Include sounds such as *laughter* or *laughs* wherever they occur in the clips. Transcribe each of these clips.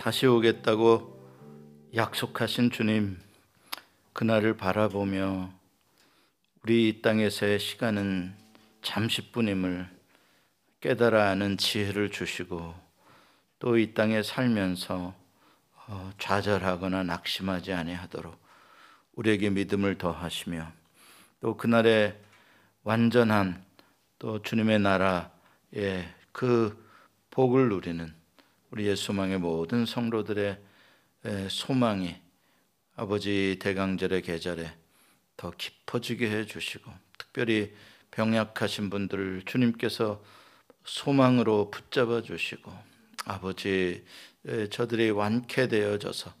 다시 오겠다고 약속하신 주님 그날을 바라보며 우리 이 땅에서의 시간은 잠시뿐임을 깨달아 아는 지혜를 주시고 또 이 땅에 살면서 어, 좌절하거나 낙심하지 아니하도록 우리에게 믿음을 더하시며 또 그날의 완전한 또 주님의 나라의 그 복을 누리는 우리의 소망의 모든 성도들의 소망이 아버지 대강절의 계절에 더 깊어지게 해 주시고 특별히 병약하신 분들을 주님께서 소망으로 붙잡아 주시고 아버지 저들이 완쾌되어져서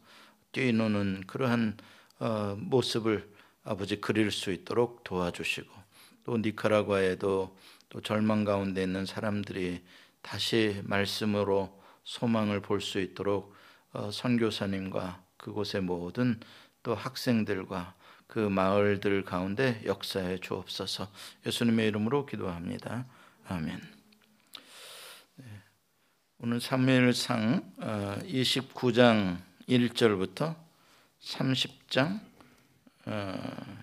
뛰노는 그러한 어, 모습을 아버지 그릴 수 있도록 도와주시고 또 니카라과에도 또 절망 가운데 있는 사람들이 다시 말씀으로 소망을 볼 수 있도록 어, 선교사님과 그곳의 모든 또 학생들과 그 마을들 가운데 역사해 주옵소서. 예수님의 이름으로 기도합니다. 아멘. 네. 오늘 사무엘상 29장 어, 1절부터 30장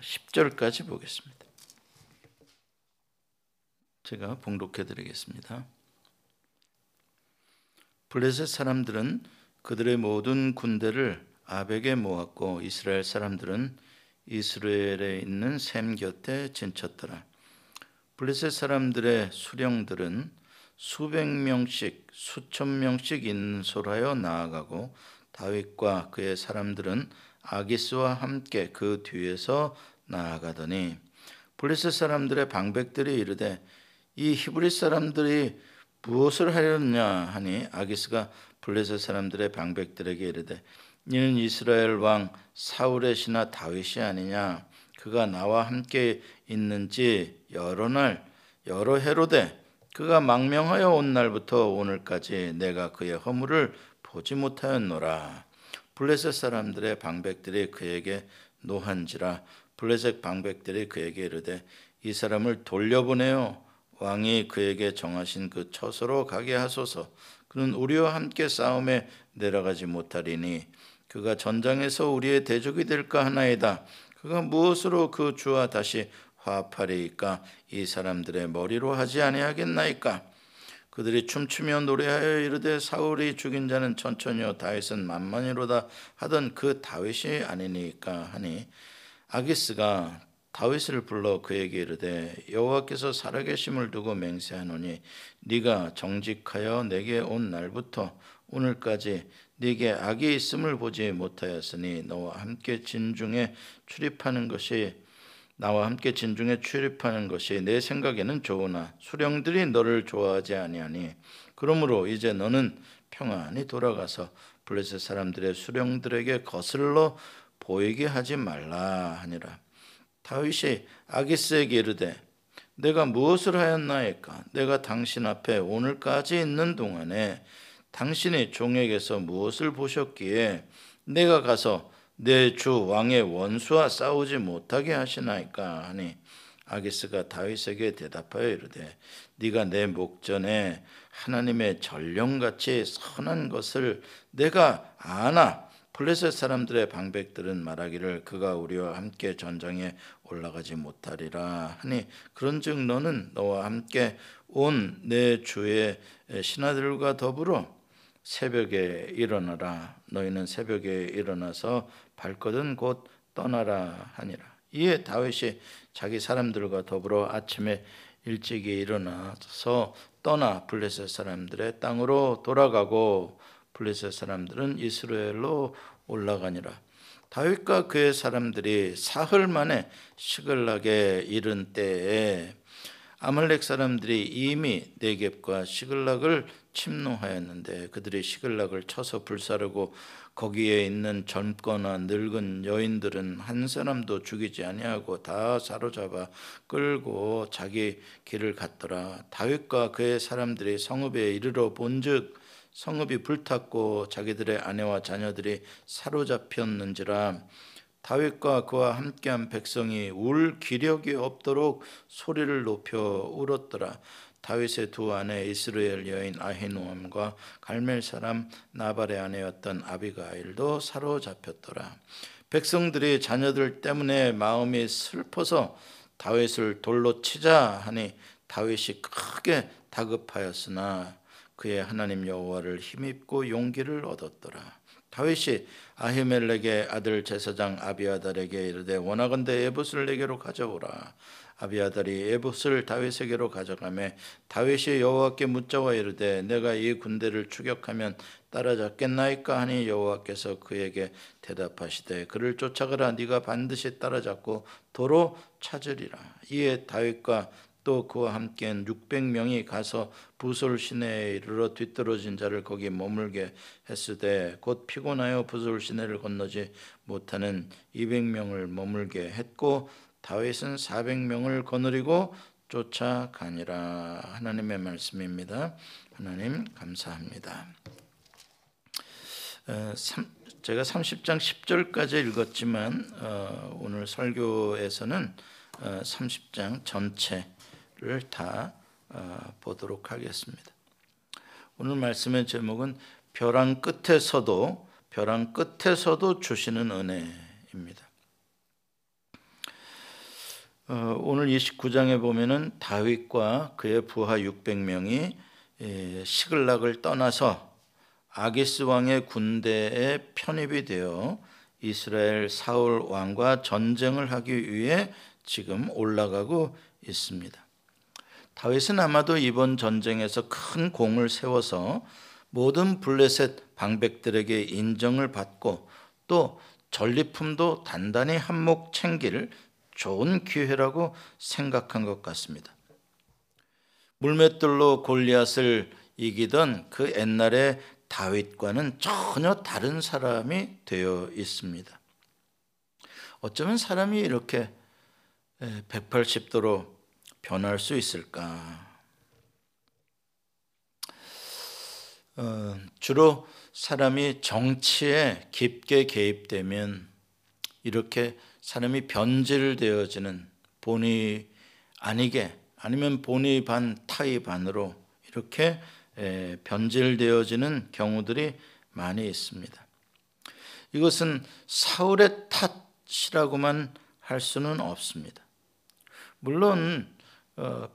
10절까지 어, 보겠습니다. 제가 봉독해 드리겠습니다. 블레셋 사람들은 그들의 모든 군대를 아벡에 모았고 이스라엘 사람들은 이스라엘에 있는 샘 곁에 진쳤더라. 블레셋 사람들의 수령들은 수백 명씩 수천 명씩 인솔하여 나아가고 다윗과 그의 사람들은 아기스와 함께 그 뒤에서 나아가더니 블레셋 사람들의 방백들이 이르되 이 히브리 사람들이 무엇을 하려느냐 하니 아기스가 블레셋 사람들의 방백들에게 이르되 이는 이스라엘 왕 사울의 신하 다윗이 아니냐? 그가 나와 함께 있는지 여러 날 여러 해로되 그가 망명하여 온 날부터 오늘까지 내가 그의 허물을 보지 못하였노라. 블레셋 사람들의 방백들이 그에게 노한지라 블레셋 방백들이 그에게 이르되 이 사람을 돌려보내요 왕이 그에게 정하신 그 처소로 가게 하소서. 그는 우리와 함께 싸움에 내려가지 못하리니 그가 전장에서 우리의 대적이 될까 하나이다. 그가 무엇으로 그 주와 다시 화합하리이까? 이 사람들의 머리로 하지 아니하겠나이까? 그들이 춤추며 노래하여 이르되 사울이 죽인 자는 천천히요 다윗은 만만히로다 하던 그 다윗이 아니니까 하니 아기스가 다윗을 불러 그에게 이르되 여호와께서 살아계심을 두고 맹세하노니 네가 정직하여 내게 온 날부터 오늘까지 네게 악이 있음을 보지 못하였으니 너와 함께 진중에 출입하는 것이 나와 함께 진중에 출입하는 것이 내 생각에는 좋으나 수령들이 너를 좋아하지 아니하니 그러므로 이제 너는 평안히 돌아가서 블레셋 사람들의 수령들에게 거슬러 보이게 하지 말라 하니라 다윗이 아기스에게 이르되 내가 무엇을 하였나이까? 내가 당신 앞에 오늘까지 있는 동안에 당신이 종에게서 무엇을 보셨기에 내가 가서 내 주 왕의 원수와 싸우지 못하게 하시나이까? 하니 아기스가 다윗에게 대답하여 이르되 네가 내 목전에 하나님의 전령같이 선한 것을 내가 아나 블레셋 사람들의 방백들은 말하기를 그가 우리와 함께 전장에 올라가지 못하리라 하니 그런즉 너는 너와 함께 온 내 주의 신하들과 더불어 새벽에 일어나라. 너희는 새벽에 일어나서 발거든 곧 떠나라 하니라. 이에 다윗이 자기 사람들과 더불어 아침에 일찍이 일어나서 떠나 블레셋 사람들의 땅으로 돌아가고 블레셋 사람들은 이스라엘로 올라가니라. 다윗과 그의 사람들이 사흘 만에 시글락에 이른 때에 아말렉 사람들이 이미 네겝과 시글락을 침노하였는데 그들이 시글락을 쳐서 불사르고 거기에 있는 젊거나 늙은 여인들은 한 사람도 죽이지 아니하고 다 사로잡아 끌고 자기 길을 갔더라 다윗과 그의 사람들이 성읍에 이르러 본즉 성읍이 불탔고 자기들의 아내와 자녀들이 사로잡혔는지라 다윗과 그와 함께한 백성이 울 기력이 없도록 소리를 높여 울었더라. 다윗의 두 아내 이스라엘 여인 아히노암과 갈멜 사람 나발의 아내였던 아비가일도 사로잡혔더라. 백성들이 자녀들 때문에 마음이 슬퍼서 다윗을 돌로 치자 하니 다윗이 크게 다급하였으나 그의 하나님 여호와를 힘입고 용기를 얻었더라. 다윗이 아히멜렉의 아들 제사장 아비아달에게 이르되 원하건대 에봇을 내게로 가져오라. 아비아달이 에봇을 다윗에게로 가져가매 다윗이 여호와께 묻자와 이르되 내가 이 군대를 추격하면 따라잡겠나이까 하니 여호와께서 그에게 대답하시되 그를 쫓아가라 네가 반드시 따라잡고 도로 찾으리라 이에 다윗과 또 그와 함께 600명이 가서 부솔 시내에 이르러 뒤떨어진 자를 거기 머물게 했으되 곧 피곤하여 부솔 시내를 건너지 못하는 200명을 머물게 했고 다윗은 400명을 거느리고 쫓아가니라 하나님의 말씀입니다. 하나님 감사합니다. 제가 30장 10절까지 읽었지만 어, 오늘 설교에서는 30장 어, 전체를 다 어, 보도록 하겠습니다. 오늘 말씀의 제목은 벼랑 끝에서도 벼랑 끝에서도 주시는 은혜입니다. 어, 오늘 29장에 보면은 다윗과 그의 부하 600명이 예, 시글락을 떠나서 아기스 왕의 군대에 편입이 되어 이스라엘 사울 왕과 전쟁을 하기 위해 지금 올라가고 있습니다. 다윗은 아마도 이번 전쟁에서 큰 공을 세워서 모든 블레셋 방백들에게 인정을 받고 또 전리품도 단단히 한몫 챙길 좋은 기회라고 생각한 것 같습니다. 물맷돌로 골리앗을 이기던 그 옛날의 다윗과는 전혀 다른 사람이 되어 있습니다. 어쩌면 사람이 이렇게 180도로 변할 수 있을까? 어, 주로 사람이 정치에 깊게 개입되면 이렇게 사람이 변질되어지는 본이 아니게 아니면 본이 반 타이 반으로 이렇게 변질되어지는 경우들이 많이 있습니다. 이것은 사울의 탓이라고만 할 수는 없습니다. 물론 어,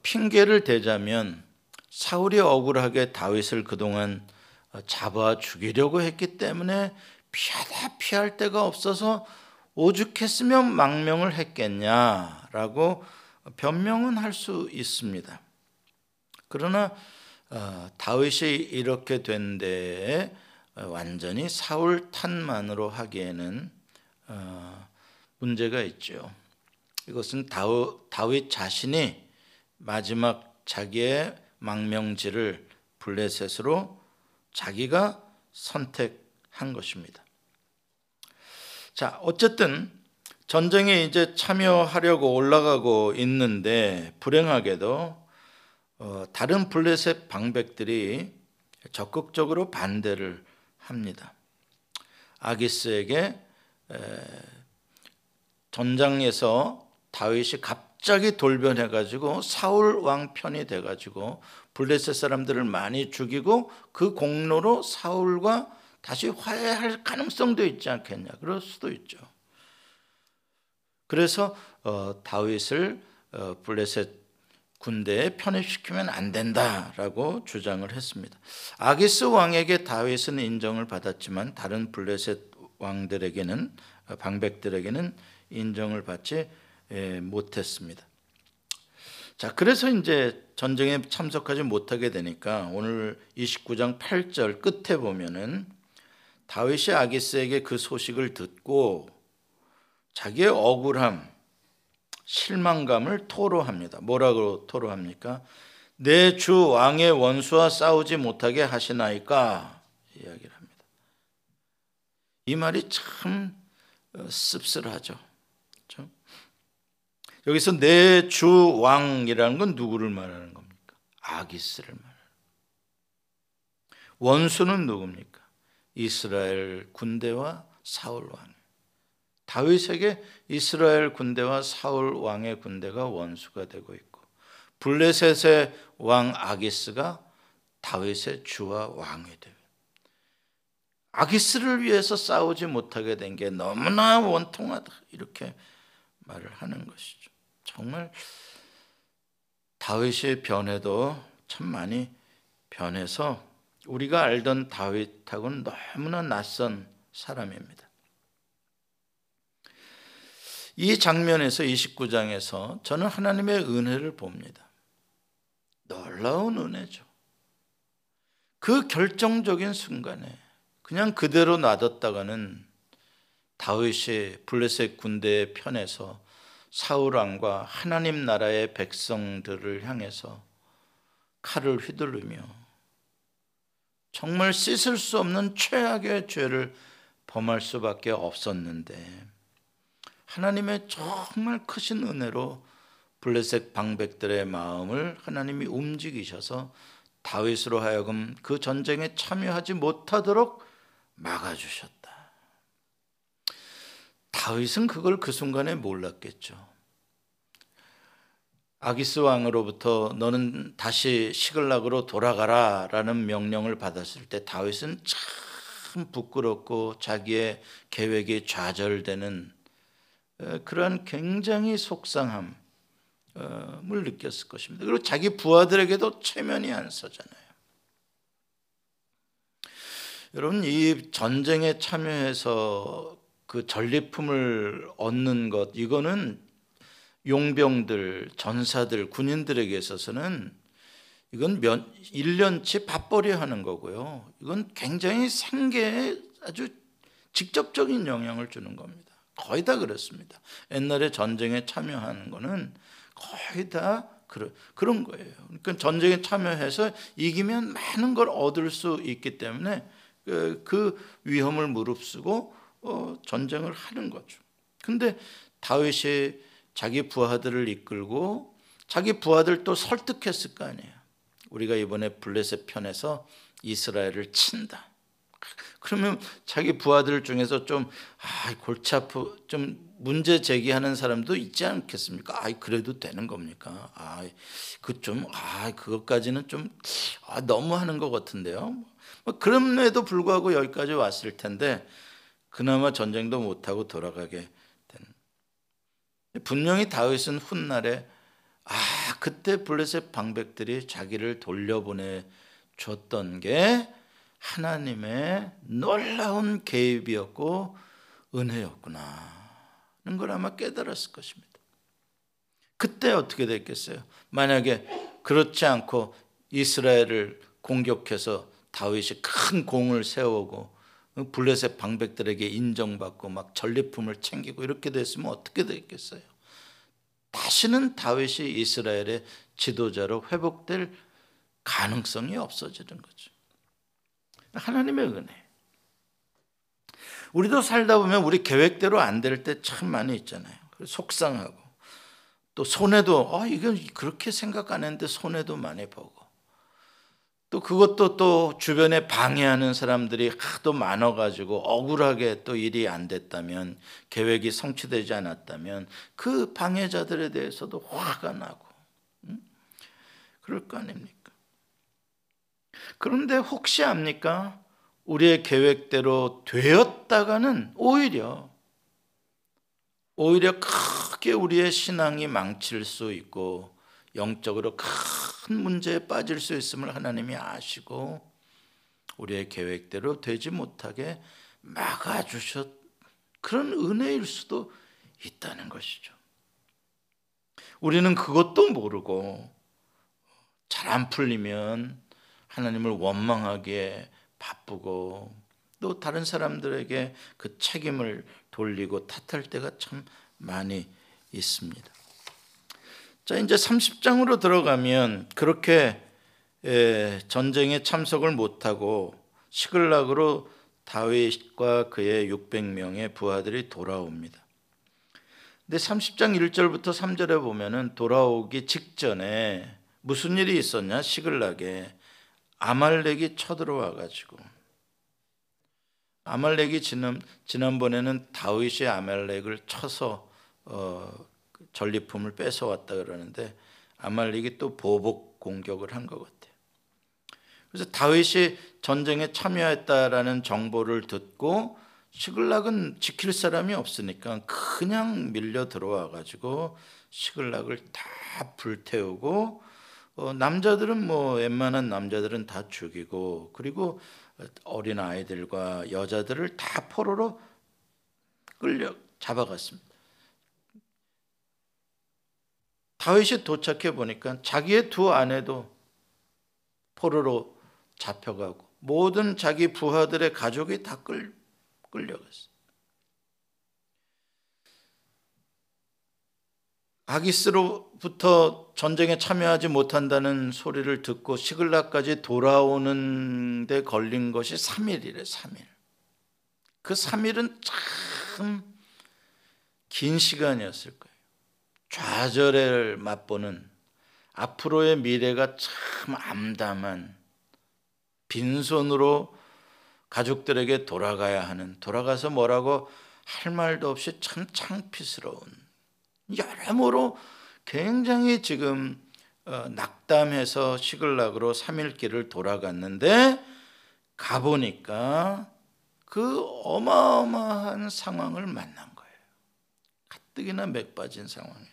핑계를 대자면 사울이 억울하게 다윗을 그동안 어, 잡아 죽이려고 했기 때문에 피하다 피할 데가 없어서 오죽했으면 망명을 했겠냐라고 변명은 할 수 있습니다. 그러나 어, 다윗이 이렇게 된 데에 완전히 사울 탓만으로 하기에는 어, 문제가 있죠. 이것은 다윗 자신이 마지막 자기의 망명지를 블레셋으로 자기가 선택한 것입니다. 자, 어쨌든 전쟁에 이제 참여하려고 올라가고 있는데 불행하게도 어, 다른 블레셋 방백들이 적극적으로 반대를 합니다. 아기스에게 에, 전장에서 다윗이 갑 자기 돌변해 가지고 사울 왕 편이 돼 가지고 블레셋 사람들을 많이 죽이고 그 공로로 사울과 다시 화해할 가능성도 있지 않겠냐. 그럴 수도 있죠. 그래서 어, 다윗을 어, 블레셋 군대에 편입시키면 안 된다라고 주장을 했습니다. 아기스 왕에게 다윗은 인정을 받았지만 다른 블레셋 왕들에게는 어, 방백들에게는 인정을 받지 예, 못했습니다. 자, 그래서 이제 전쟁에 참석하지 못하게 되니까 오늘 29장 8절 끝에 보면은 다윗이 아기스에게 그 소식을 듣고 자기의 억울함, 실망감을 토로합니다. 뭐라고 토로합니까? 내 주 왕의 원수와 싸우지 못하게 하시나이까 이야기를 합니다. 이 말이 참 어, 씁쓸하죠. 그렇죠? 여기서 내 주 왕이라는 건 누구를 말하는 겁니까? 아기스를 말하는. 원수는 누굽니까? 이스라엘 군대와 사울 왕. 다윗에게 이스라엘 군대와 사울 왕의 군대가 원수가 되고 있고 블레셋의 왕 아기스가 다윗의 주와 왕이 돼요. 아기스를 위해서 싸우지 못하게 된 게 너무나 원통하다 이렇게 말을 하는 것이죠. 정말 다윗의 변해도 참 많이 변해서 우리가 알던 다윗하고는 너무나 낯선 사람입니다. 이 장면에서 29장에서 저는 하나님의 은혜를 봅니다. 놀라운 은혜죠. 그 결정적인 순간에 그냥 그대로 놔뒀다가는 다윗이 블레셋 군대의 편에서 사울 왕과 하나님 나라의 백성들을 향해서 칼을 휘두르며 정말 씻을 수 없는 최악의 죄를 범할 수밖에 없었는데 하나님의 정말 크신 은혜로 블레셋 방백들의 마음을 하나님이 움직이셔서 다윗으로 하여금 그 전쟁에 참여하지 못하도록 막아주셨다. 다윗은 그걸 그 순간에 몰랐겠죠. 아기스 왕으로부터 너는 다시 시글락으로 돌아가라라는 명령을 받았을 때 다윗은 참 부끄럽고 자기의 계획이 좌절되는 그러한 굉장히 속상함을 느꼈을 것입니다. 그리고 자기 부하들에게도 체면이 안 서잖아요. 여러분 이 전쟁에 참여해서 그 전리품을 얻는 것 이거는 용병들, 전사들, 군인들에게 있어서는 이건 몇 1년치 밥벌이 하는 거고요. 이건 굉장히 생계에 아주 직접적인 영향을 주는 겁니다. 거의 다 그렇습니다. 옛날에 전쟁에 참여하는 거는 거의 다 그런 그런 거예요. 그러니까 전쟁에 참여해서 이기면 많은 걸 얻을 수 있기 때문에 그, 그 위험을 무릅쓰고 어, 전쟁을 하는 거죠. 근데 다윗이 자기 부하들을 이끌고 자기 부하들 또 설득했을 거 아니에요. 우리가 이번에 블레셋 편에서 이스라엘을 친다. 그러면 자기 부하들 중에서 좀 아, 골치 아프 좀 문제 제기하는 사람도 있지 않겠습니까? 아, 그래도 되는 겁니까? 아, 그좀 아, 그것까지는 좀 아, 너무 하는 것 같은데요. 뭐 그럼에도 불구하고 여기까지 왔을 텐데 그나마 전쟁도 못 하고 돌아가게 분명히 다윗은 훗날에 아 그때 블레셋 방백들이 자기를 돌려보내 줬던 게 하나님의 놀라운 개입이었고 은혜였구나 하는 걸 아마 깨달았을 것입니다. 그때 어떻게 됐겠어요? 만약에 그렇지 않고 이스라엘을 공격해서 다윗이 큰 공을 세우고 블레셋 방백들에게 인정받고 막 전리품을 챙기고 이렇게 됐으면 어떻게 됐겠어요? 다시는 다윗이 이스라엘의 지도자로 회복될 가능성이 없어지는 거죠. 하나님의 은혜. 우리도 살다 보면 우리 계획대로 안 될 때 참 많이 있잖아요. 속상하고 또 손해도 아 이건 그렇게 생각 안 했는데 손해도 많이 보고 또 그것도 또 주변에 방해하는 사람들이 하도 많아가지고 억울하게 또 일이 안 됐다면 계획이 성취되지 않았다면 그 방해자들에 대해서도 화가 나고 응? 그럴 거 아닙니까? 그런데 혹시 압니까? 우리의 계획대로 되었다가는 오히려 오히려 크게 우리의 신앙이 망칠 수 있고 영적으로 큰 문제에 빠질 수 있음을 하나님이 아시고 우리의 계획대로 되지 못하게 막아주셨 그런 은혜일 수도 있다는 것이죠. 우리는 그것도 모르고 잘 안 풀리면 하나님을 원망하기에 바쁘고 또 다른 사람들에게 그 책임을 돌리고 탓할 때가 참 많이 있습니다. 자, 이제 30장으로 들어가면 그렇게 전쟁에 참석을 못하고 시글락으로 다윗과 그의 600명의 부하들이 돌아옵니다. 근데 30장 1절부터 3절에 보면은 돌아오기 직전에 무슨 일이 있었냐? 시글락에 아말렉이 쳐들어와 가지고 아말렉이 지난 지난번에는 다윗이 아말렉을 쳐서 어, 전리품을 뺏어왔다 그러는데 아말렉이 또 보복 공격을 한 것 같아요. 그래서 다윗이 전쟁에 참여했다라는 정보를 듣고 시글락은 지킬 사람이 없으니까 그냥 밀려 들어와 가지고 시글락을 다 불태우고 어, 남자들은 뭐 웬만한 남자들은 다 죽이고 그리고 어린 아이들과 여자들을 다 포로로 끌려 잡아갔습니다. 다윗이 도착해 보니까 자기의 두 아내도 포로로 잡혀가고 모든 자기 부하들의 가족이 다 끌, 끌려갔어요. 아기스로부터 전쟁에 참여하지 못한다는 소리를 듣고 시글라까지 돌아오는 데 걸린 것이 3일이래, 3일. 그 3일은 참 긴 시간이었을 거예요. 좌절을 맛보는 앞으로의 미래가 참 암담한 빈손으로 가족들에게 돌아가야 하는 돌아가서 뭐라고 할 말도 없이 참 창피스러운 여러모로 굉장히 지금 어, 낙담해서 시글락으로 3일 길을 돌아갔는데 가보니까 그 어마어마한 상황을 만난 거예요. 가뜩이나 맥 빠진 상황에.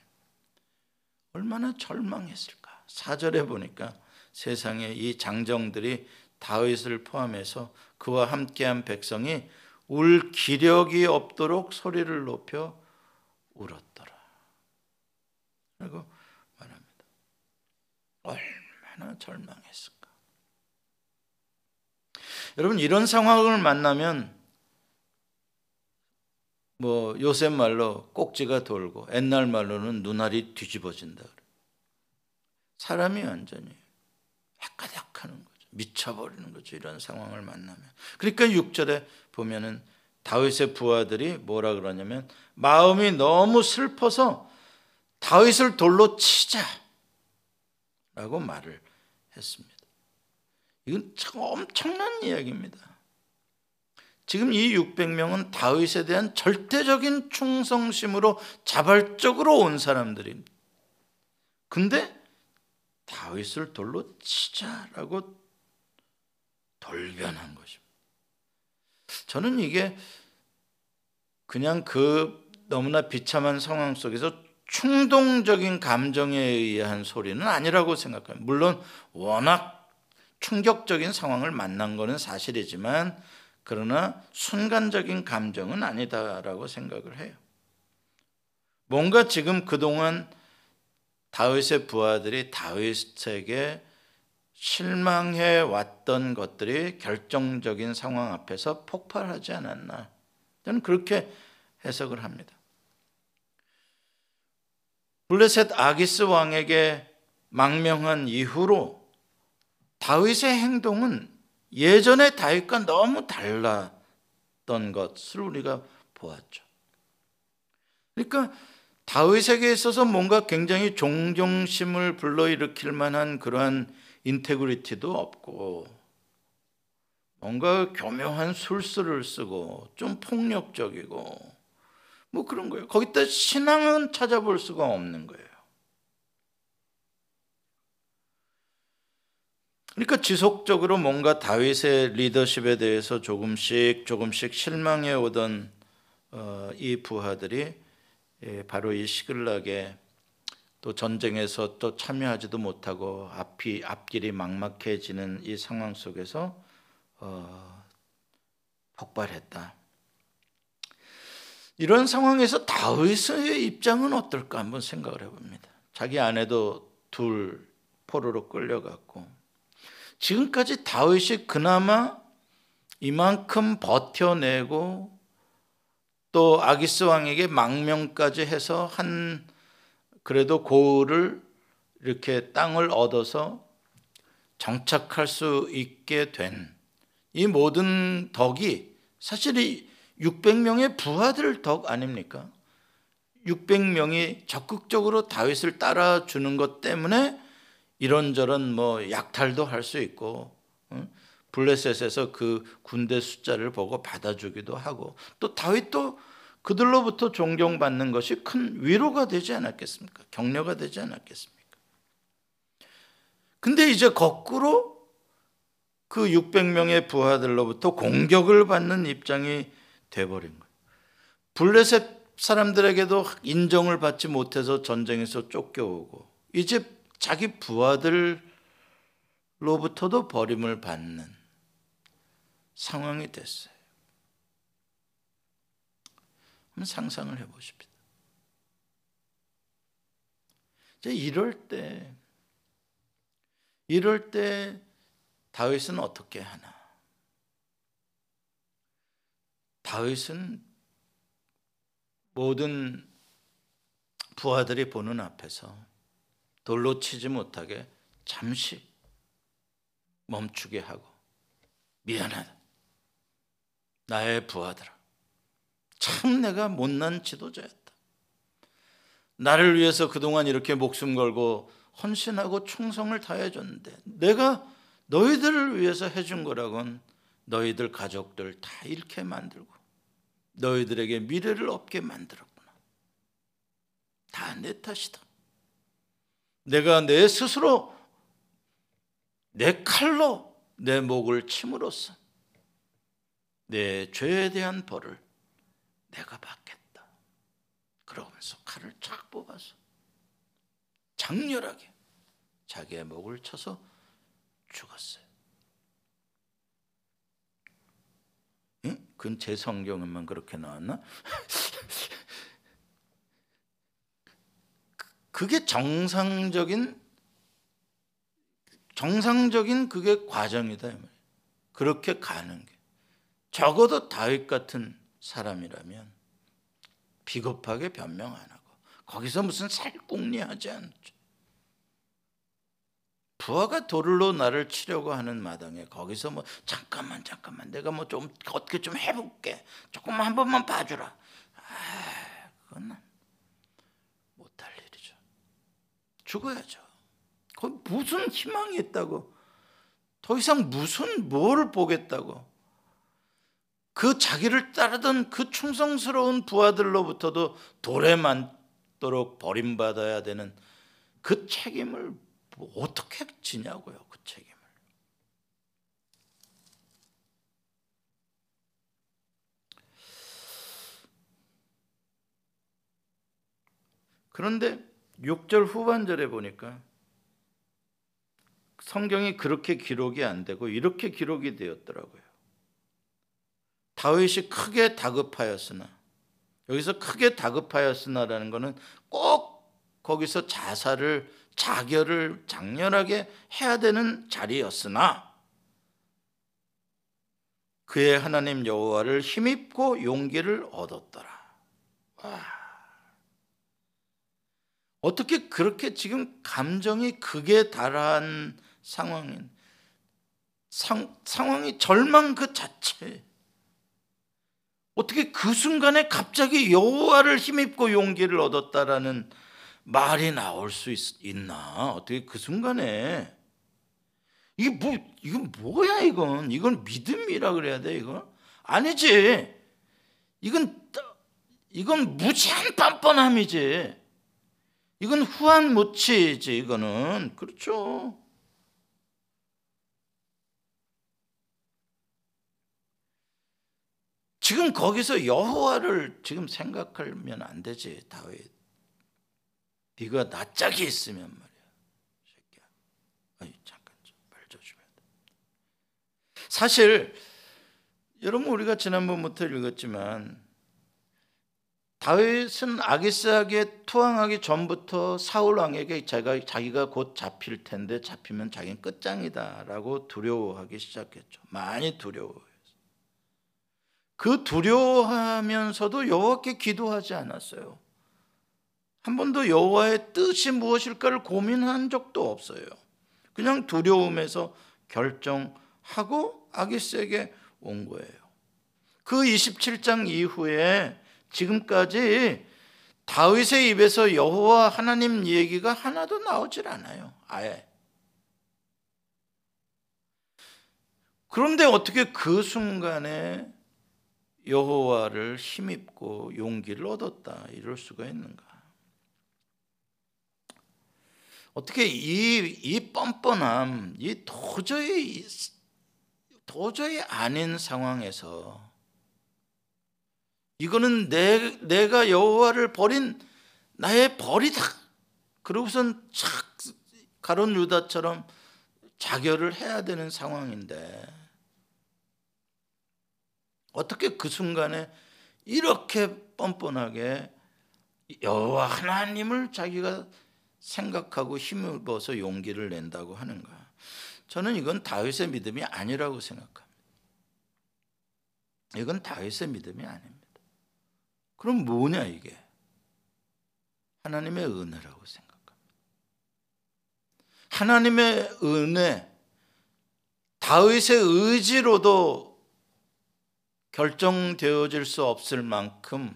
얼마나 절망했을까. 사절에 보니까 세상에 이 장정들이 다윗을 포함해서 그와 함께한 백성이 울 기력이 없도록 소리를 높여 울었더라. 그리고 말합니다. 얼마나 절망했을까. 여러분 이런 상황을 만나면 뭐 요새 말로 꼭지가 돌고 옛날 말로는 눈알이 뒤집어진다. 사람이 완전히 헷가닥하는 거죠. 미쳐버리는 거죠. 이런 상황을 만나면. 그러니까 6절에 보면은 다윗의 부하들이 뭐라 그러냐면 마음이 너무 슬퍼서 다윗을 돌로 치자라고 말을 했습니다. 이건 참 엄청난 이야기입니다. 지금 이 600명은 다윗에 대한 절대적인 충성심으로 자발적으로 온 사람들입니다. 근데 다윗을 돌로 치자라고 돌변한 것입니다. 저는 이게 그냥 그 너무나 비참한 상황 속에서 충동적인 감정에 의한 소리는 아니라고 생각합니다. 물론 워낙 충격적인 상황을 만난 것은 사실이지만 그러나 순간적인 감정은 아니다라고 생각을 해요. 뭔가 지금 그동안 다윗의 부하들이 다윗에게 실망해 왔던 것들이 결정적인 상황 앞에서 폭발하지 않았나. 저는 그렇게 해석을 합니다. 블레셋 아기스 왕에게 망명한 이후로 다윗의 행동은 예전의 다윗과 너무 달랐던 것을 우리가 보았죠. 그러니까 다윗에게 있어서 뭔가 굉장히 존경심을 불러일으킬 만한 그러한 인테그리티도 없고 뭔가 교묘한 술수를 쓰고 좀 폭력적이고 뭐 그런 거예요. 거기다 신앙은 찾아볼 수가 없는 거예요. 그러니까 지속적으로 뭔가 다윗의 리더십에 대해서 조금씩 조금씩 실망해 오던 어, 이 부하들이 예, 바로 이 시글락에 또 전쟁에서 또 참여하지도 못하고 앞이 앞길이 막막해지는 이 상황 속에서 어, 폭발했다. 이런 상황에서 다윗의 입장은 어떨까 한번 생각을 해봅니다. 자기 아내도 둘 포로로 끌려갔고 지금까지 다윗이 그나마 이만큼 버텨내고 또 아기스 왕에게 망명까지 해서 한 그래도 고을을 이렇게 땅을 얻어서 정착할 수 있게 된 이 모든 덕이 사실 이 600명의 부하들 덕 아닙니까? 600명이 적극적으로 다윗을 따라주는 것 때문에 이런저런 뭐 약탈도 할 수 있고 블레셋에서 그 군대 숫자를 보고 받아주기도 하고 또 다윗도 그들로부터 존경받는 것이 큰 위로가 되지 않았겠습니까? 격려가 되지 않았겠습니까? 근데 이제 거꾸로 그 600명의 부하들로부터 공격을 받는 입장이 돼버린 거예요. 블레셋 사람들에게도 인정을 받지 못해서 전쟁에서 쫓겨오고 이제 자기 부하들로부터도 버림을 받는 상황이 됐어요. 한번 상상을 해보십시다. 이제 이럴 때, 이럴 때 다윗은 어떻게 하나? 다윗은 모든 부하들이 보는 앞에서 돌로 치지 못하게 잠시 멈추게 하고 미안하다. 나의 부하들아. 참 내가 못난 지도자였다. 나를 위해서 그동안 이렇게 목숨 걸고 헌신하고 충성을 다해줬는데 내가 너희들을 위해서 해준 거라곤 너희들 가족들 다 잃게 만들고 너희들에게 미래를 없게 만들었구나. 다 내 탓이다. 내가 내 스스로 내 칼로 내 목을 침으로써 내 죄에 대한 벌을 내가 받겠다. 그러면서 칼을 쫙 뽑아서 장렬하게 자기의 목을 쳐서 죽었어요. 응? 그건 제 성경에만 그렇게 나왔나? *laughs* 그게 정상적인 정상적인 그게 과정이다 그렇게 가는 게 적어도 다윗 같은 사람이라면 비겁하게 변명 안 하고 거기서 무슨 살궁리하지 않죠. 부하가 돌로 나를 치려고 하는 마당에 거기서 뭐 잠깐만 잠깐만 내가 뭐 좀 어떻게 좀 해볼게 조금만 한 번만 봐주라. 아, 그건 못할 일이죠. 죽어야죠. 거기 무슨 희망이 있다고? 더 이상 무슨 뭘 보겠다고? 그 자기를 따르던 그 충성스러운 부하들로부터도 돌에 맞도록 버림받아야 되는 그 책임을 뭐 어떻게 지냐고요, 그 책임을. 그런데 6절 후반절에 보니까 성경이 그렇게 기록이 안 되고 이렇게 기록이 되었더라고요. 다윗이 크게 다급하였으나 여기서 크게 다급하였으나라는 것은 꼭 거기서 자살을 자결을 장렬하게 해야 되는 자리였으나 그의 하나님 여호와를 힘입고 용기를 얻었더라. 와. 어떻게 그렇게 지금 감정이 극에 달한 상황인 상, 상황이 절망 그 자체. 어떻게 그 순간에 갑자기 여호와를 힘입고 용기를 얻었다라는 말이 나올 수 있, 나? 어떻게 그 순간에? 이게 뭐 이건 뭐야 이건? 이건 믿음이라 그래야 돼 이거? 아니지. 이건 이건 무지한 뻔뻔함이지 이건 후한 무치지 이거는 그렇죠 지금 거기서 여호와를 지금 생각하면 안 되지 다윗 네가 낯짝이 있으면 말이야. 새끼야. 아니 잠깐 좀말 조심해야 돼. 사실 여러분 우리가 지난번부터 읽었지만 다윗은 아기스에게 투항하기 전부터 사울 왕에게 자기가, 자기가 곧 잡힐 텐데 잡히면 자기는 끝장이다라고 두려워하기 시작했죠. 많이 두려워해서. 그 두려워하면서도 여호와께 기도하지 않았어요. 한 번도 여호와의 뜻이 무엇일까를 고민한 적도 없어요. 그냥 두려움에서 결정하고 아기스에게 온 거예요. 그 27장 이후에 지금까지 다윗의 입에서 여호와 하나님 얘기가 하나도 나오질 않아요. 아예. 그런데 어떻게 그 순간에 여호와를 힘입고 용기를 얻었다 이럴 수가 있는가? 어떻게 이, 이 뻔뻔함, 이 도저히 도저히 아닌 상황에서 이거는 내, 내가 여호와를 버린 나의 벌이다. 그러고선 착 가론 유다처럼 자결을 해야 되는 상황인데 어떻게 그 순간에 이렇게 뻔뻔하게 여호와 하나님을 자기가 생각하고 힘입어서 용기를 낸다고 하는가? 저는 이건 다윗의 믿음이 아니라고 생각합니다. 이건 다윗의 믿음이 아닙니다. 그럼 뭐냐 이게? 하나님의 은혜라고 생각합니다. 하나님의 은혜, 다윗의 의지로도 결정되어질 수 없을 만큼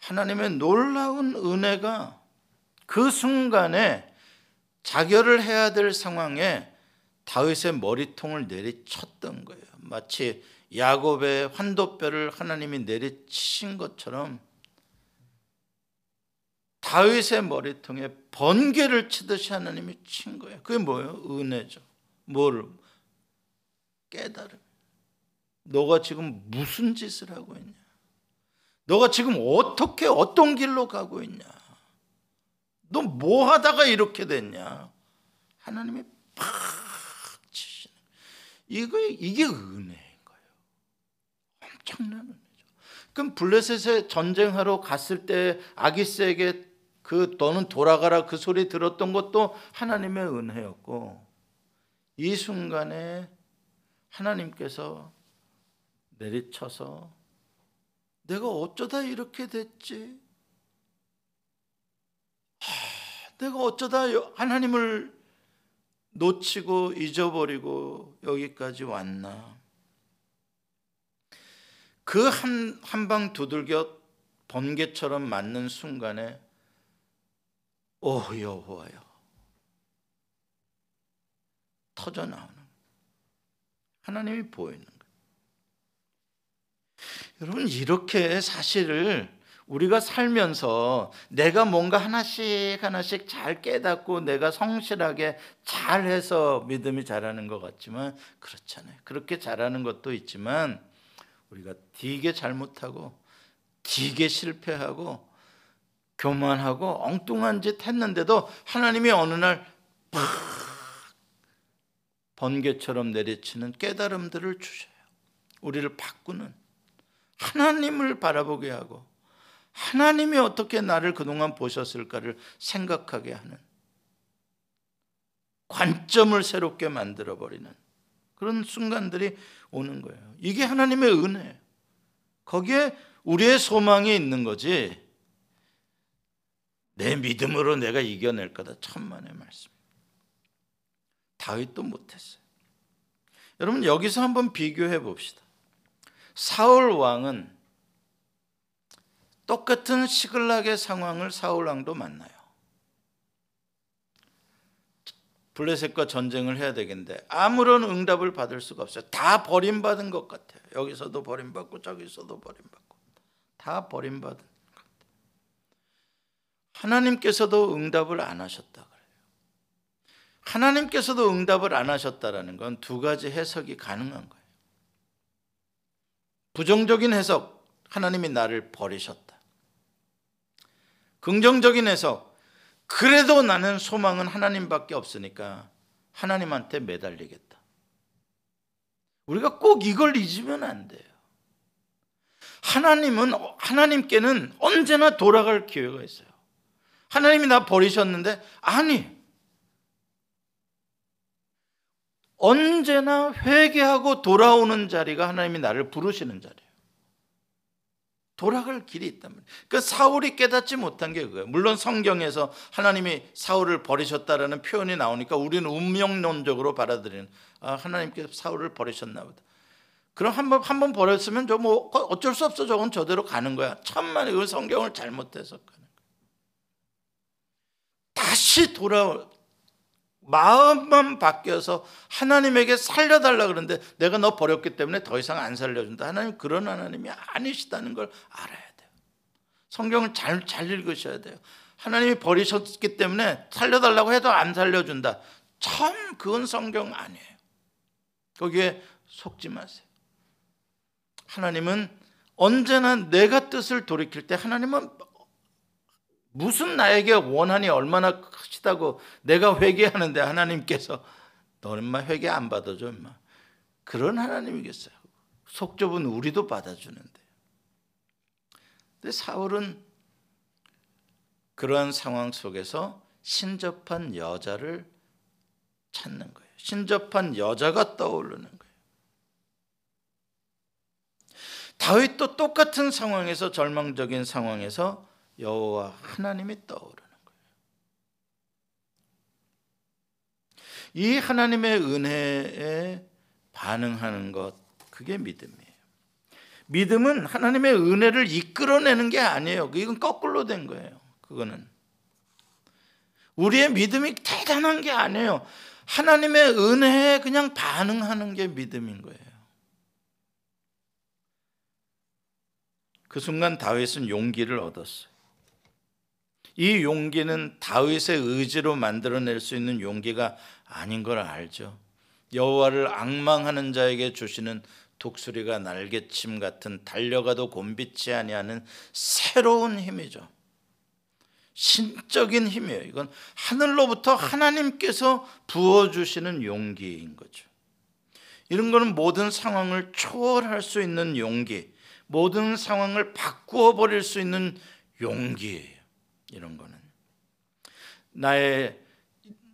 하나님의 놀라운 은혜가 그 순간에 자결을 해야 될 상황에 다윗의 머리통을 내리쳤던 거예요. 마치 야곱의 환도뼈를 하나님이 내리치신 것처럼 다윗의 머리통에 번개를 치듯이 하나님이 친 거예요. 그게 뭐예요? 은혜죠. 뭐를? 깨달음. 너가 지금 무슨 짓을 하고 있냐? 너가 지금 어떻게 어떤 길로 가고 있냐? 너 뭐 하다가 이렇게 됐냐? 하나님이 팍 치시는 이거 이게 거예요. 엄청난 은혜죠. 그럼 블레셋에 전쟁하러 갔을 때 아기스에게 그 너는 돌아가라 그 소리 들었던 것도 하나님의 은혜였고 이 순간에 하나님께서 내리쳐서 내가 어쩌다 이렇게 됐지? 내가 어쩌다 하나님을 놓치고 잊어버리고 여기까지 왔나? 그 한 한 방 두들겨 번개처럼 맞는 순간에 오 여호와여 터져 나오는 하나님이 보이는 거예요. 여러분 이렇게 사실을 우리가 살면서 내가 뭔가 하나씩 하나씩 잘 깨닫고 내가 성실하게 잘해서 믿음이 자라는 것 같지만 그렇잖아요. 그렇게 자라는 것도 있지만 우리가 되게 잘못하고 되게 실패하고 교만하고 엉뚱한 짓 했는데도 하나님이 어느 날 팍 번개처럼 내리치는 깨달음들을 주셔요. 우리를 바꾸는 하나님을 바라보게 하고 하나님이 어떻게 나를 그동안 보셨을까를 생각하게 하는 관점을 새롭게 만들어 버리는 그런 순간들이 오는 거예요. 이게 하나님의 은혜예요. 거기에 우리의 소망이 있는 거지. 내 믿음으로 내가 이겨낼 거다. 천만의 말씀. 다윗도 못했어요. 여러분 여기서 한번 비교해 봅시다. 사울 왕은 똑같은 시글락의 상황을 사울 왕도 만나요. 블레셋과 전쟁을 해야 되겠는데 아무런 응답을 받을 수가 없어요. 다 버림받은 것 같아요. 여기서도 버림받고 저기서도 버림받고 다 버림받은 것 같아요. 하나님께서도 응답을 안 하셨다 그래요. 하나님께서도 응답을 안 하셨다라는 건 두 가지 해석이 가능한 거예요. 부정적인 해석, 하나님이 나를 버리셨다. 긍정적인 해석, 그래도 나는 소망은 하나님밖에 없으니까 하나님한테 매달리겠다. 우리가 꼭 이걸 잊으면 안 돼요. 하나님은 하나님께는 언제나 돌아갈 기회가 있어요. 하나님이 나 버리셨는데 아니 언제나 회개하고 돌아오는 자리가 하나님이 나를 부르시는 자리예요. 돌아갈 길이 있단 말이에요. 그 사울이 깨닫지 못한 게 그거예요. 물론 성경에서 하나님이 사울을 버리셨다라는 표현이 나오니까 우리는 운명론적으로 받아들이는 아, 하나님께서 사울을 버리셨나 보다. 그럼 한번 한 번 버렸으면 저 뭐 어쩔 수 없어 저건 저대로 가는 거야. 천만에 그 성경을 잘못해서 가는 거야. 다시 돌아 마음만 바뀌어서 하나님에게 살려달라 그러는데 내가 너 버렸기 때문에 더 이상 안 살려준다. 하나님 그런 하나님이 아니시다는 걸 알아야 돼요. 성경을 잘, 잘 읽으셔야 돼요. 하나님이 버리셨기 때문에 살려달라고 해도 안 살려준다. 참 그건 성경 아니에요. 거기에 속지 마세요. 하나님은 언제나 내가 뜻을 돌이킬 때 하나님은 무슨 나에게 원한이 얼마나 크시다고 내가 회개하는데 하나님께서 너는 마 회개 안 받아줘 임마. 그런 하나님이겠어요. 속 좁은 우리도 받아주는데. 근데 사울은 그러한 상황 속에서 신접한 여자를 찾는 거예요. 신접한 여자가 떠오르는 거예요. 다윗도 똑같은 상황에서 절망적인 상황에서 여호와 하나님이 떠오르는 거예요. 이 하나님의 은혜에 반응하는 것 그게 믿음이에요. 믿음은 하나님의 은혜를 이끌어내는 게 아니에요. 이건 거꾸로 된 거예요. 그거는 우리의 믿음이 대단한 게 아니에요. 하나님의 은혜에 그냥 반응하는 게 믿음인 거예요. 그 순간 다윗은 용기를 얻었어요. 이 용기는 다윗의 의지로 만들어낼 수 있는 용기가 아닌 걸 알죠. 여호와를 악망하는 자에게 주시는 독수리가 날개침 같은 달려가도 곤비치 아니하는 새로운 힘이죠. 신적인 힘이에요. 이건 하늘로부터 하나님께서 부어 주시는 용기인 거죠. 이런 거는 모든 상황을 초월할 수 있는 용기, 모든 상황을 바꾸어 버릴 수 있는 용기예요. 이런 거는 나의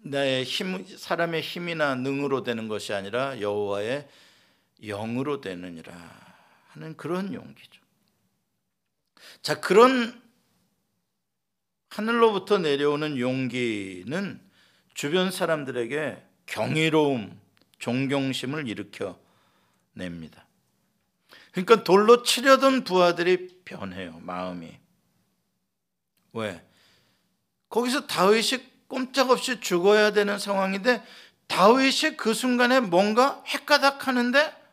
나의 힘 사람의 힘이나 능으로 되는 것이 아니라 여호와의 영으로 되느니라 하는 그런 용기죠. 자, 그런 하늘로부터 내려오는 용기는 주변 사람들에게 경이로움, 존경심을 일으켜 냅니다. 그러니까 돌로 치려던 부하들이 변해요, 마음이. 왜? 거기서 다윗이 꼼짝없이 죽어야 되는 상황인데 다윗이 그 순간에 뭔가 헷가닥 하는데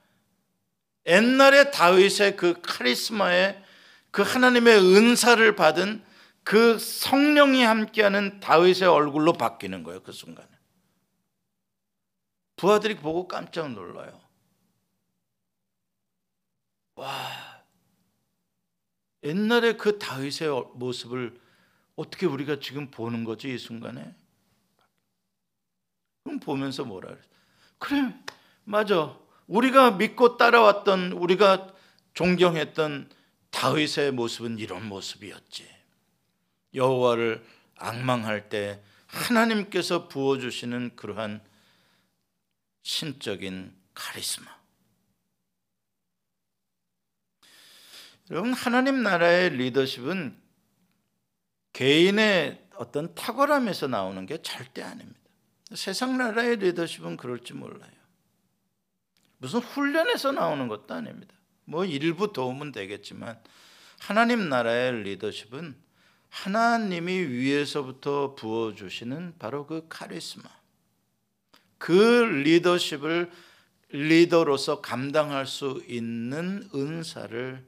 옛날에 다윗의 그 카리스마에 그 하나님의 은사를 받은 그 성령이 함께하는 다윗의 얼굴로 바뀌는 거예요. 그 순간에. 부하들이 보고 깜짝 놀라요. 와, 옛날에 그 다윗의 모습을 어떻게 우리가 지금 보는 거지 이 순간에? 그럼 보면서 뭐라 그래? 그래, 맞아. 우리가 믿고 따라왔던 우리가 존경했던 다윗의 모습은 이런 모습이었지. 여호와를 악망할 때 하나님께서 부어 주시는 그러한 신적인 카리스마. 여러분 하나님 나라의 리더십은 개인의 어떤 탁월함에서 나오는 게 절대 아닙니다. 세상 나라의 리더십은 그럴지 몰라요. 무슨 훈련에서 나오는 것도 아닙니다. 뭐 일부 도움은 되겠지만 하나님 나라의 리더십은 하나님이 위에서부터 부어 주시는 바로 그 카리스마. 그 리더십을 리더로서 감당할 수 있는 은사를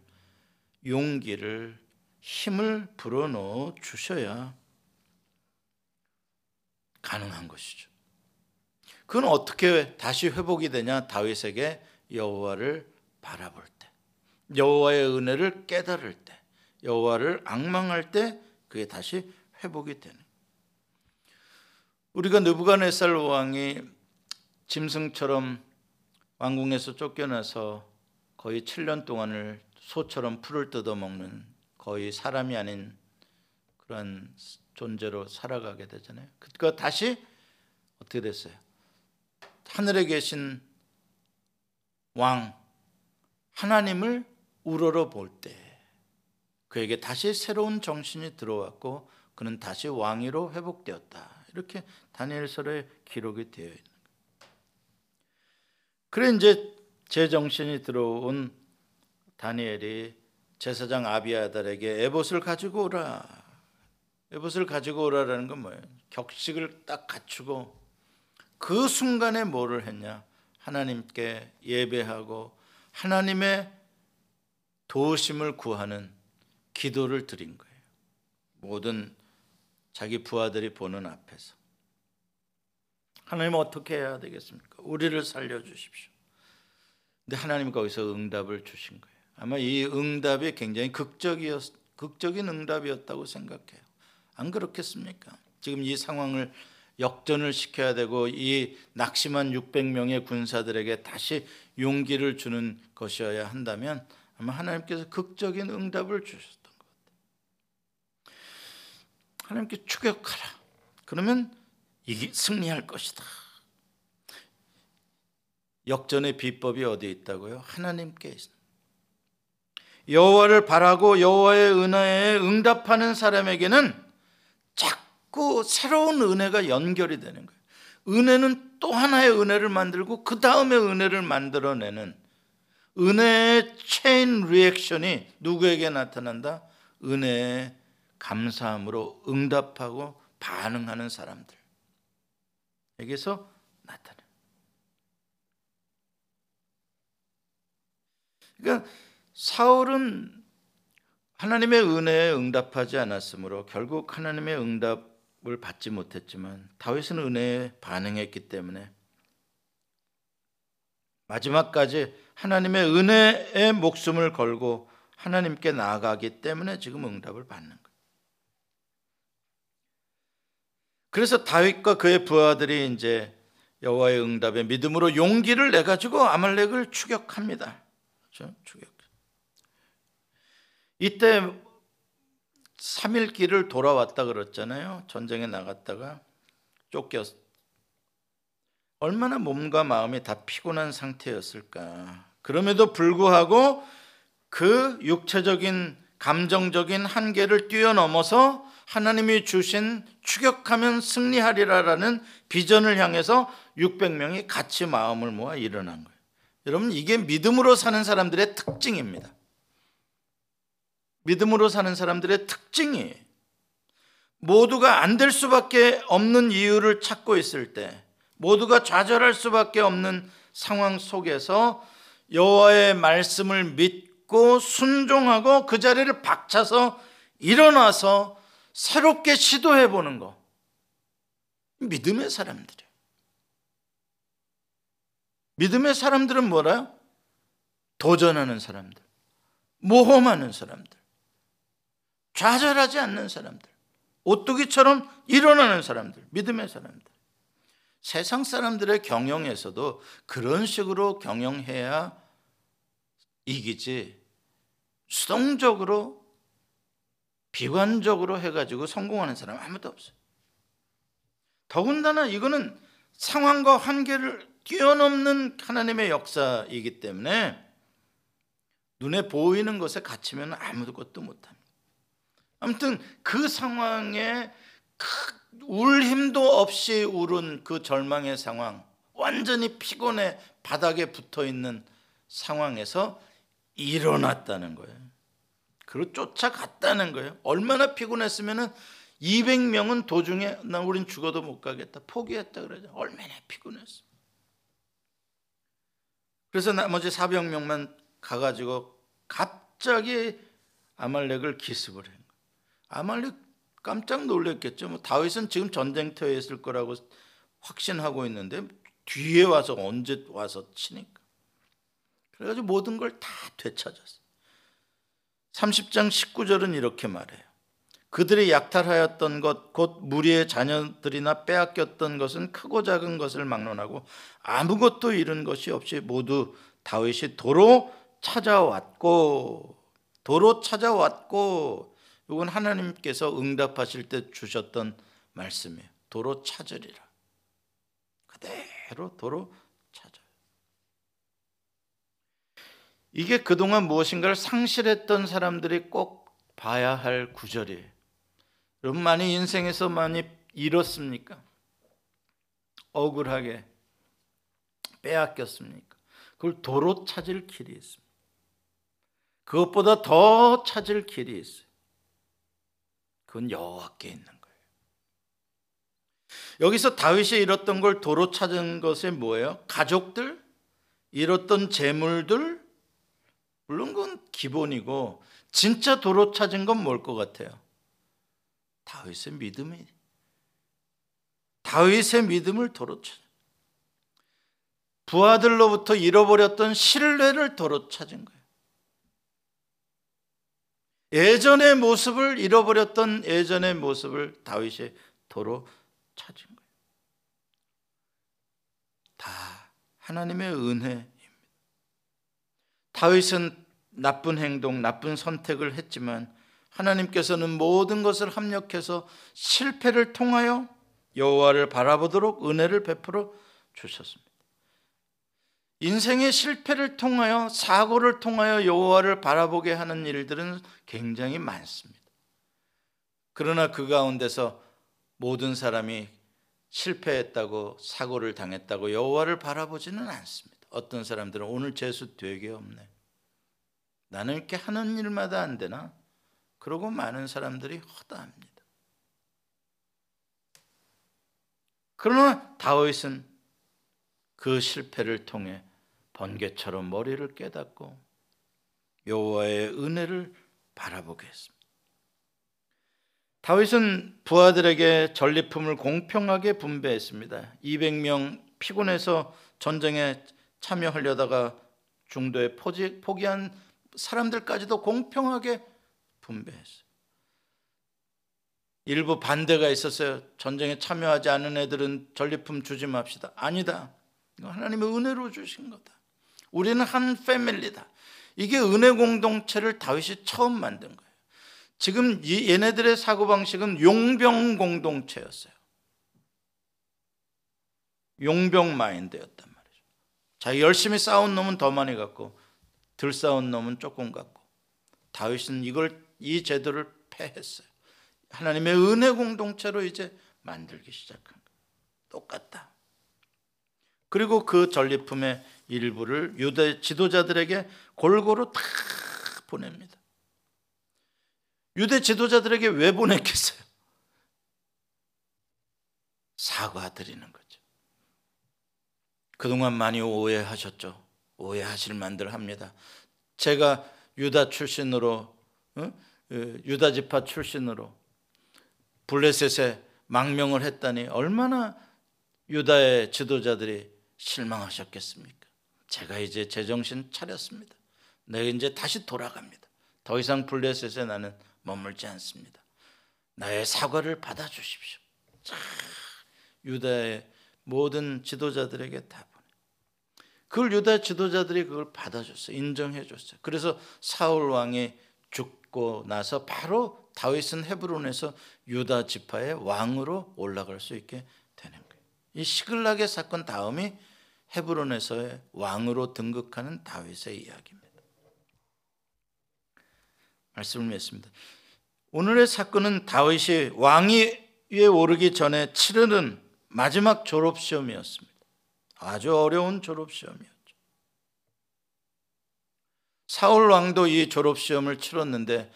용기를 힘을 불어넣어 주셔야 가능한 것이죠. 그건 어떻게 다시 회복이 되냐? 다윗에게 여호와를 바라볼 때, 여호와의 은혜를 깨달을 때, 여호와를 악망할 때 그게 다시 회복이 되는. 우리가 느부갓네살 왕이 짐승처럼 왕궁에서 쫓겨나서 거의 7년 동안을 소처럼 풀을 뜯어 먹는 거의 사람이 아닌 그런 존재로 살아가게 되잖아요. 그거 다시 어떻게 됐어요? 하늘에 계신 왕 하나님을 우러러 볼 때 그에게 다시 새로운 정신이 들어왔고 그는 다시 왕위로 회복되었다. 이렇게 다니엘서에 기록이 되어 있는 거예요. 그래 이제 제 정신이 들어온 다니엘이 제사장 아비아달에게 에봇을 가지고 오라. 에봇을 가지고 오라라는 건 뭐예요? 격식을 딱 갖추고 그 순간에 뭐를 했냐? 하나님께 예배하고 하나님의 도우심을 구하는 기도를 드린 거예요. 모든 자기 부하들이 보는 앞에서 하나님 어떻게 해야 되겠습니까? 우리를 살려 주십시오. 근데 하나님 거기서 응답을 주신 거예요. 아마 이 응답이 굉장히 극적이었 극적인 응답이었다고 생각해요. 안 그렇겠습니까? 지금 이 상황을 역전을 시켜야 되고 이 낙심한 600명의 군사들에게 다시 용기를 주는 것이어야 한다면 아마 하나님께서 극적인 응답을 주셨던 것 같아요. 하나님께 추격하라. 그러면 이기 승리할 것이다. 역전의 비법이 어디 있다고요? 하나님께 있습니다. 여호와를 바라고 여호와의 은혜에 응답하는 사람에게는 자꾸 새로운 은혜가 연결이 되는 거예요. 은혜는 또 하나의 은혜를 만들고 그 다음에 은혜를 만들어내는 은혜의 체인 리액션이 누구에게 나타난다? 은혜의 감사함으로 응답하고 반응하는 사람들에게서 나타나. 그러니까 사울은 하나님의 은혜에 응답하지 않았으므로 결국 하나님의 응답을 받지 못했지만 다윗은 은혜에 반응했기 때문에 마지막까지 하나님의 은혜에 목숨을 걸고 하나님께 나아가기 때문에 지금 응답을 받는 거예요. 그래서 다윗과 그의 부하들이 이제 여호와의 응답에 믿음으로 용기를 내 가지고 아말렉을 추격합니다. 그렇죠? 추격. 이때 3일 길을 돌아왔다 그랬잖아요. 전쟁에 나갔다가 쫓겼. 얼마나 몸과 마음이 다 피곤한 상태였을까. 그럼에도 불구하고 그 육체적인 감정적인 한계를 뛰어넘어서 하나님이 주신 추격하면 승리하리라라는 비전을 향해서 600명이 같이 마음을 모아 일어난 거예요. 여러분 이게 믿음으로 사는 사람들의 특징입니다. 믿음으로 사는 사람들의 특징이 모두가 안 될 수밖에 없는 이유를 찾고 있을 때 모두가 좌절할 수밖에 없는 상황 속에서 여호와의 말씀을 믿고 순종하고 그 자리를 박차서 일어나서 새롭게 시도해 보는 거 믿음의 사람들이에요. 믿음의 사람들은 뭐라? 도전하는 사람들, 모험하는 사람들. 좌절하지 않는 사람들, 오뚜기처럼 일어나는 사람들, 믿음의 사람들. 세상 사람들의 경영에서도 그런 식으로 경영해야 이기지 수동적으로 비관적으로 해가지고 성공하는 사람 아무도 없어요. 더군다나 이거는 상황과 한계를 뛰어넘는 하나님의 역사이기 때문에 눈에 보이는 것에 갇히면 아무것도 못합니다. 아무튼 그 상황에 울 힘도 없이 울은 그 절망의 상황, 완전히 피곤해 바닥에 붙어 있는 상황에서 일어났다는 거예요. 그리고 쫓아갔다는 거예요. 얼마나 피곤했으면은 200명은 도중에 나 우린 죽어도 못 가겠다. 포기했다 그러죠. 얼마나 피곤했어. 그래서 나머지 400명만 가가지고 갑자기 아말렉을 기습을 해요. 아말렉 깜짝 놀랐겠죠. 뭐 다윗은 지금 전쟁터에 있을 거라고 확신하고 있는데 뒤에 와서 언제 와서 치니까. 그래가지고 모든 걸 다 되찾았어. 30장 19절은 이렇게 말해요. 그들이 약탈하였던 것, 곧 무리의 자녀들이나 빼앗겼던 것은 크고 작은 것을 막론하고 아무것도 잃은 것이 없이 모두 다윗이 도로 찾아왔고, 도로 찾아왔고, 이건 하나님께서 응답하실 때 주셨던 말씀이에요. 도로 찾으리라. 그대로 도로 찾아요. 이게 그동안 무엇인가를 상실했던 사람들이 꼭 봐야 할 구절이에요. 여러분 많이 인생에서 많이 잃었습니까? 억울하게 빼앗겼습니까? 그걸 도로 찾을 길이 있습니다. 그것보다 더 찾을 길이 있어요. 그건 여호와께 있는 거예요. 여기서 다윗이 잃었던 걸 도로 찾은 것이 뭐예요? 가족들, 잃었던 재물들, 물론 그건 기본이고 진짜 도로 찾은 건 뭘 것 같아요? 다윗의 믿음이 다윗의 믿음을 도로 찾 부하들로부터 잃어버렸던 신뢰를 도로 찾은 거예요. 예전의 모습을 잃어버렸던 예전의 모습을 다윗이 도로 찾은 거예요. 다 하나님의 은혜입니다. 다윗은 나쁜 행동, 나쁜 선택을 했지만 하나님께서는 모든 것을 합력해서 실패를 통하여 여호와를 바라보도록 은혜를 베풀어 주셨습니다. 인생의 실패를 통하여 사고를 통하여 여호와를 바라보게 하는 일들은 굉장히 많습니다. 그러나 그 가운데서 모든 사람이 실패했다고 사고를 당했다고 여호와를 바라보지는 않습니다. 어떤 사람들은 오늘 재수 되게 없네. 나는 이렇게 하는 일마다 안 되나? 그러고 많은 사람들이 허다합니다. 그러나 다윗은 그 실패를 통해 번개처럼 머리를 깨닫고 여호와의 은혜를 바라보게 했습니다. 다윗은 부하들에게 전리품을 공평하게 분배했습니다. 200명 피곤해서 전쟁에 참여하려다가 중도에 포기한 사람들까지도 공평하게 분배했어요. 일부 반대가 있었어요. 전쟁에 참여하지 않은 애들은 전리품 주지 맙시다. 아니다. 하나님의 은혜로 주신 거다. 우리는 한 패밀리다. 이게 은혜 공동체를 다윗이 처음 만든 거예요. 지금 이 얘네들의 사고방식은 용병 공동체였어요. 용병 마인드였단 말이죠. 자, 열심히 싸운 놈은 더 많이 갖고, 덜 싸운 놈은 조금 갖고. 다윗은 이걸, 이 제도를 폐했어요. 하나님의 은혜 공동체로 이제 만들기 시작한 거예요. 똑같다. 그리고 그 전리품의 일부를 유대 지도자들에게 골고루 다 보냅니다. 유대 지도자들에게 왜 보냈겠어요? 사과드리는 거죠. 그동안 많이 오해하셨죠. 오해하실 만들 합니다. 제가 유다 출신으로 어? 유다 지파 출신으로 블레셋에 망명을 했다니 얼마나 유다의 지도자들이 실망하셨겠습니까? 제가 이제 제정신 차렸습니다. 내가 이제 다시 돌아갑니다. 더 이상 블레셋에 나는 머물지 않습니다. 나의 사과를 받아 주십시오. 자, 유다의 모든 지도자들에게 다 보내. 그걸 유다 지도자들이 그걸 받아줬어요. 인정해줬어요. 그래서 사울 왕이 죽고 나서 바로 다윗은 헤브론에서 유다 지파의 왕으로 올라갈 수 있게 되는 거예요. 이 시글락의 사건 다음이 헤브론에서의 왕으로 등극하는 다윗의 이야기입니다. 말씀을 맺습니다. 오늘의 사건은 다윗이 왕위에 오르기 전에 치르는 마지막 졸업 시험이었습니다. 아주 어려운 졸업 시험이었죠. 사울 왕도 이 졸업 시험을 치렀는데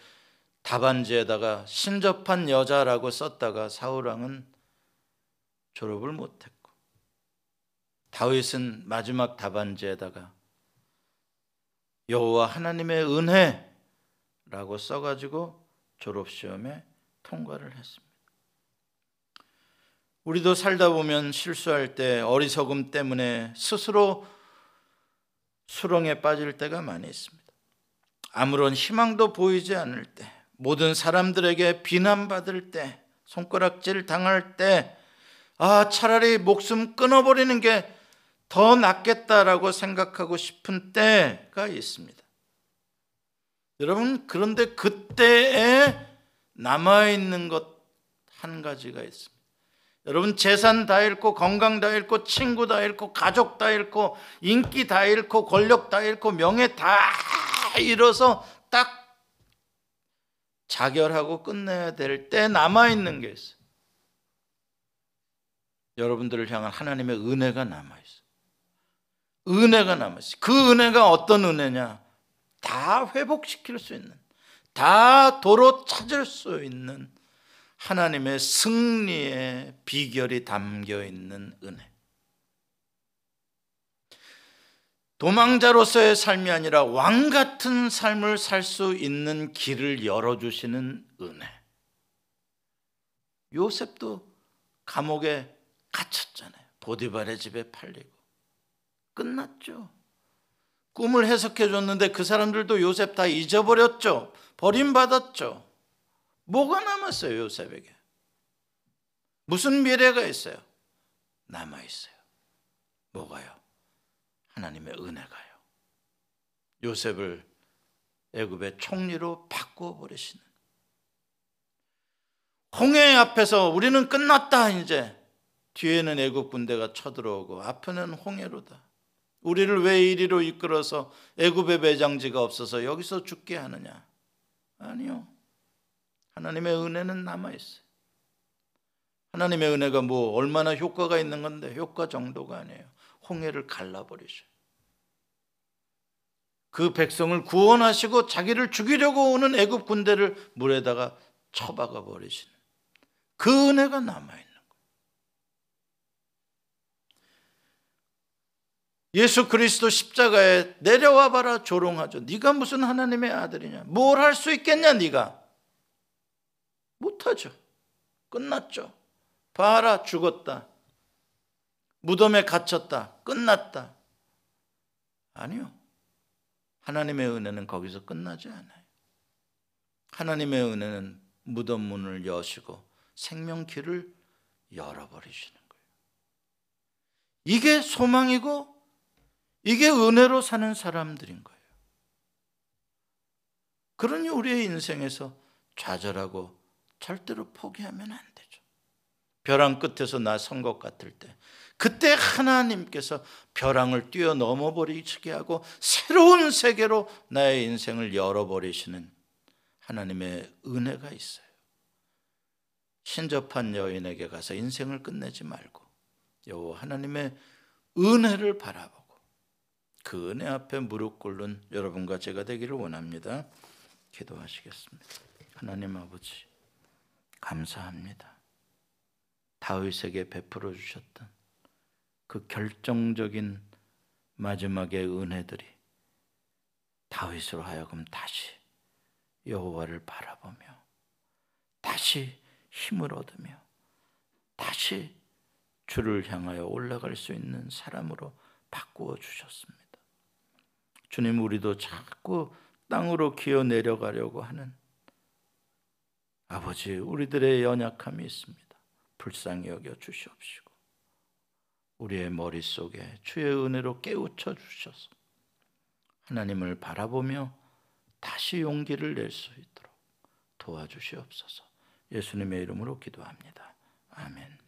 답안지에다가 신접한 여자라고 썼다가 사울 왕은 졸업을 못했고 다윗은 마지막 답안지에다가 여호와 하나님의 은혜라고 써가지고 졸업 시험에 통과를 했습니다. 우리도 살다 보면 실수할 때 어리석음 때문에 스스로 수렁에 빠질 때가 많이 있습니다. 아무런 희망도 보이지 않을 때, 모든 사람들에게 비난받을 때, 손가락질 당할 때, 아, 차라리 목숨 끊어버리는 게 더 낫겠다라고 생각하고 싶은 때가 있습니다. 여러분, 그런데 그때에 남아있는 것 한 가지가 있습니다. 여러분, 재산 다 잃고, 건강 다 잃고, 친구 다 잃고, 가족 다 잃고, 인기 다 잃고, 권력 다 잃고, 명예 다 잃어서 딱 자결하고 끝내야 될 때 남아있는 게 있어요. 여러분들을 향한 하나님의 은혜가 남아있어요. 은혜가 남았어요. 그 은혜가 어떤 은혜냐? 다 회복시킬 수 있는, 다 도로 찾을 수 있는 하나님의 승리의 비결이 담겨 있는 은혜. 도망자로서의 삶이 아니라 왕 같은 삶을 살 수 있는 길을 열어주시는 은혜. 요셉도 감옥에 갇혔잖아요. 보디발의 집에 팔리고 끝났죠. 꿈을 해석해 줬는데 그 사람들도 요셉 다 잊어버렸죠. 버림받았죠. 뭐가 남았어요, 요셉에게? 무슨 미래가 있어요? 남아 있어요. 뭐가요? 하나님의 은혜가요. 요셉을 애굽의 총리로 바꾸어 버리시는 홍해 앞에서 우리는 끝났다 이제 뒤에는 애굽 군대가 쳐들어오고 앞에는 홍해로다. 우리를 왜 이리로 이끌어서 애굽의 매장지가 없어서 여기서 죽게 하느냐? 아니요. 하나님의 은혜는 남아 있어요. 하나님의 은혜가 뭐 얼마나 효과가 있는 건데 효과 정도가 아니에요. 홍해를 갈라버리셔. 그 백성을 구원하시고 자기를 죽이려고 오는 애굽 군대를 물에다가 처박아 버리시는 그 은혜가 남아 있는 거 예수 그리스도 십자가에 내려와 봐라 조롱하죠. 네가 무슨 하나님의 아들이냐? 뭘 할 수 있겠냐 네가? 못하죠. 끝났죠. 봐라 죽었다. 무덤에 갇혔다. 끝났다. 아니요. 하나님의 은혜는 거기서 끝나지 않아요. 하나님의 은혜는 무덤 문을 여시고 생명 길을 열어버리시는 거예요. 이게 소망이고 이게 은혜로 사는 사람들인 거예요. 그러니 우리의 인생에서 좌절하고 절대로 포기하면 안 되죠. 벼랑 끝에서 나선 것 같을 때 그때 하나님께서 벼랑을 뛰어넘어 버리시게 하고 새로운 세계로 나의 인생을 열어버리시는 하나님의 은혜가 있어요. 신접한 여인에게 가서 인생을 끝내지 말고 여 하나님의 은혜를 바라보고 그 은혜 앞에 무릎 꿇는 여러분과 제가 되기를 원합니다. 기도하시겠습니다. 하나님 아버지 감사합니다. 다윗에게 베풀어 주셨던 그 결정적인 마지막의 은혜들이 다윗으로 하여금 다시 여호와를 바라보며 다시 힘을 얻으며 다시 주를 향하여 올라갈 수 있는 사람으로 바꾸어 주셨습니다. 주님 우리도 자꾸 땅으로 기어 내려가려고 하는 아버지 우리들의 연약함이 있습니다. 불쌍히 여겨 주시옵시고 우리의 머릿속에 주의 은혜로 깨우쳐 주셔서 하나님을 바라보며 다시 용기를 낼 수 있도록 도와주시옵소서. 예수님의 이름으로 기도합니다. 아멘.